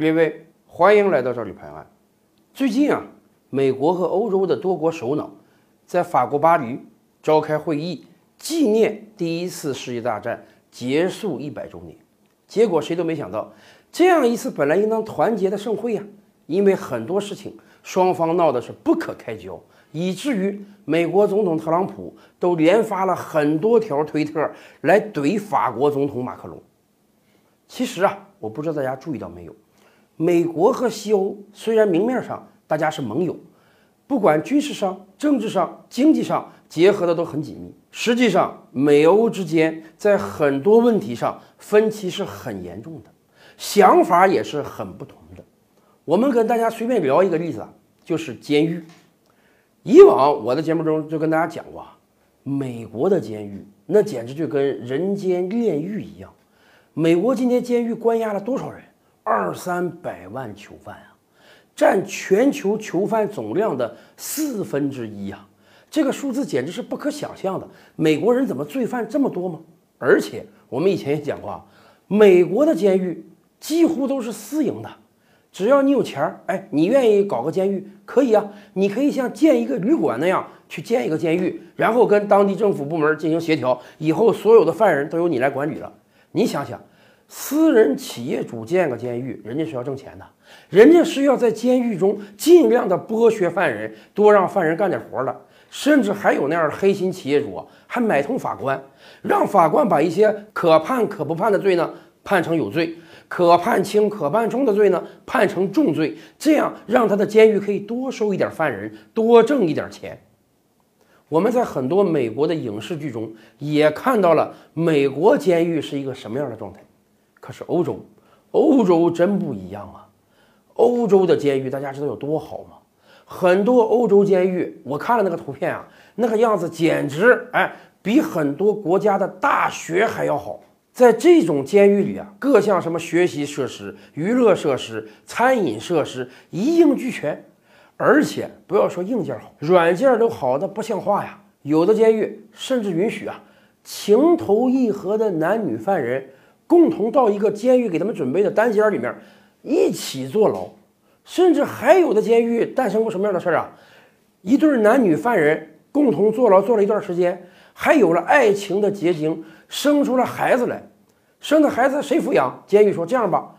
各位，欢迎来到这里拍案。最近啊，美国和欧洲的多国首脑在法国巴黎召开会议，纪念第一次世界大战结束一百周年。结果谁都没想到，这样一次本来应当团结的盛会呀，因为很多事情双方闹的是不可开交，以至于美国总统特朗普都连发了很多条推特来怼法国总统马克龙。其实啊，我不知道大家注意到没有。美国和西欧虽然明面上大家是盟友，不管军事上、政治上、经济上结合的都很紧密，实际上美欧之间在很多问题上分歧是很严重的，想法也是很不同的。我们跟大家随便聊一个例子，就是监狱。以往我的节目中就跟大家讲过，美国的监狱那简直就跟人间炼狱一样。美国今天监狱关押了多少人？二三百万囚犯啊，占全球囚犯总量的四分之一啊，这个数字简直是不可想象的。美国人怎么罪犯这么多吗？而且我们以前也讲过啊，美国的监狱几乎都是私营的，只要你有钱儿，哎，你愿意搞个监狱可以啊，你可以像建一个旅馆那样去建一个监狱，然后跟当地政府部门进行协调，以后所有的犯人都由你来管理了。你想想。私人企业主建个监狱，人家是要挣钱的，人家是要在监狱中尽量的剥削犯人，多让犯人干点活的，甚至还有那样的黑心企业主，还买通法官，让法官把一些可判可不判的罪呢判成有罪，可判轻可判重的罪呢判成重罪，这样让他的监狱可以多收一点犯人，多挣一点钱。我们在很多美国的影视剧中也看到了美国监狱是一个什么样的状态。可是欧洲，欧洲真不一样啊！欧洲的监狱大家知道有多好吗？很多欧洲监狱，我看了那个图片啊，那个样子简直哎，比很多国家的大学还要好。在这种监狱里啊，各项什么学习设施、娱乐设施、餐饮设施一应俱全，而且不要说硬件好，软件都好的不像话呀。有的监狱甚至允许啊，情投意合的男女犯人。共同到一个监狱给他们准备的单间里面，一起坐牢，甚至还有的监狱诞生过什么样的事儿啊？一对男女犯人共同坐牢坐了一段时间，还有了爱情的结晶，生出了孩子来。生的孩子谁抚养？监狱说这样吧，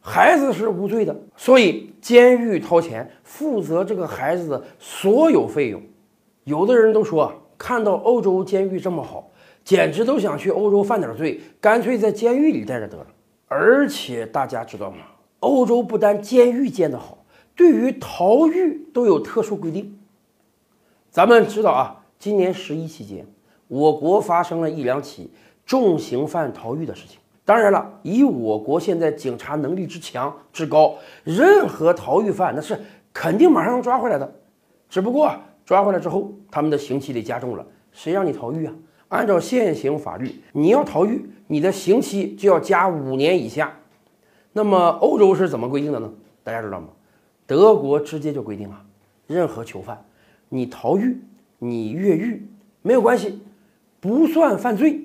孩子是无罪的，所以监狱掏钱负责这个孩子的所有费用。有的人都说，看到欧洲监狱这么好。简直都想去欧洲犯点罪，干脆在监狱里待着得了。而且大家知道吗？欧洲不单监狱建得好，对于逃狱都有特殊规定。咱们知道啊，今年十一期间，我国发生了一两起重刑犯逃狱的事情。当然了，以我国现在警察能力之强之高，任何逃狱犯那是肯定马上能抓回来的。只不过抓回来之后，他们的刑期得加重了。谁让你逃狱啊？按照现行法律，你要逃狱，你的刑期就要加五年以下。那么欧洲是怎么规定的呢？大家知道吗？德国直接就规定啊，任何囚犯，你逃狱，你越狱没有关系，不算犯罪。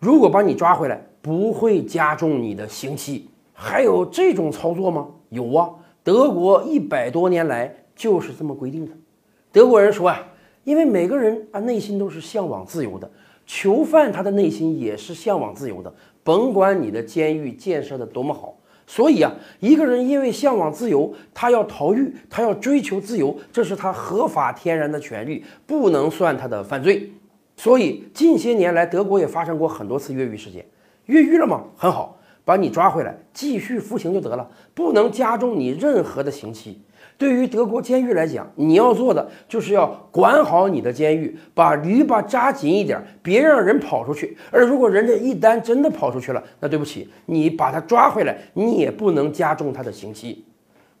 如果把你抓回来，不会加重你的刑期。还有这种操作吗？有啊，德国一百多年来就是这么规定的。德国人说啊，因为每个人啊内心都是向往自由的。囚犯他的内心也是向往自由的，甭管你的监狱建设的多么好。所以啊，一个人因为向往自由，他要逃狱，他要追求自由，这是他合法天然的权利，不能算他的犯罪。所以近些年来，德国也发生过很多次越狱事件。越狱了吗？很好，把你抓回来，继续服刑就得了，不能加重你任何的刑期。对于德国监狱来讲，你要做的就是要管好你的监狱，把篱笆扎紧一点，别让人跑出去。而如果人家一旦真的跑出去了，那对不起，你把他抓回来，你也不能加重他的刑期。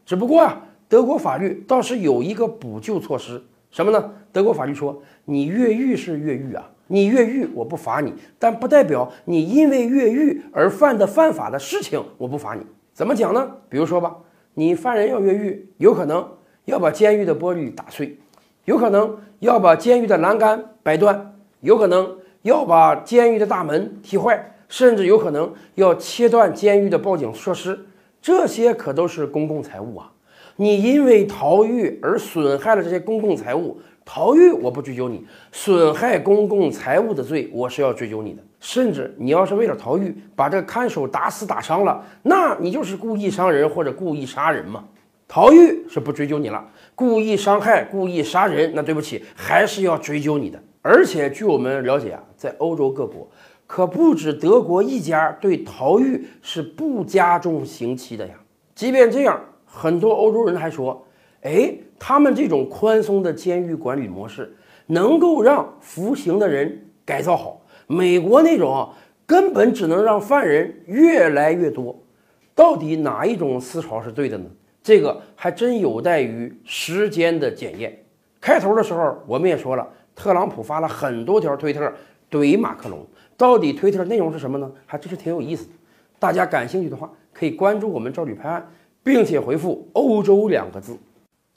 只不过啊，德国法律倒是有一个补救措施，什么呢？德国法律说，你越狱是越狱啊，你越狱我不罚你，但不代表你因为越狱而犯的犯法的事情我不罚你。怎么讲呢？比如说吧。你犯人要越狱，有可能要把监狱的玻璃打碎，有可能要把监狱的栏杆掰断，有可能要把监狱的大门踢坏，甚至有可能要切断监狱的报警设施。这些可都是公共财物啊！你因为逃狱而损害了这些公共财物，逃狱我不追究你，损害公共财物的罪我是要追究你的。甚至你要是为了逃狱把这个看守打死打伤了，那你就是故意伤人或者故意杀人嘛。逃狱是不追究你了，故意伤害、故意杀人，那对不起，还是要追究你的。而且据我们了解啊，在欧洲各国，可不止德国一家对逃狱是不加重刑期的呀。即便这样，很多欧洲人还说，哎，他们这种宽松的监狱管理模式，能够让服刑的人改造好。美国那种根本只能让犯人越来越多。到底哪一种思潮是对的呢？这个还真有待于时间的检验。开头的时候我们也说了，特朗普发了很多条推特怼马克龙，到底推特内容是什么呢？还真是挺有意思的。大家感兴趣的话，可以关注我们赵吕拍案，并且回复“欧洲”两个字。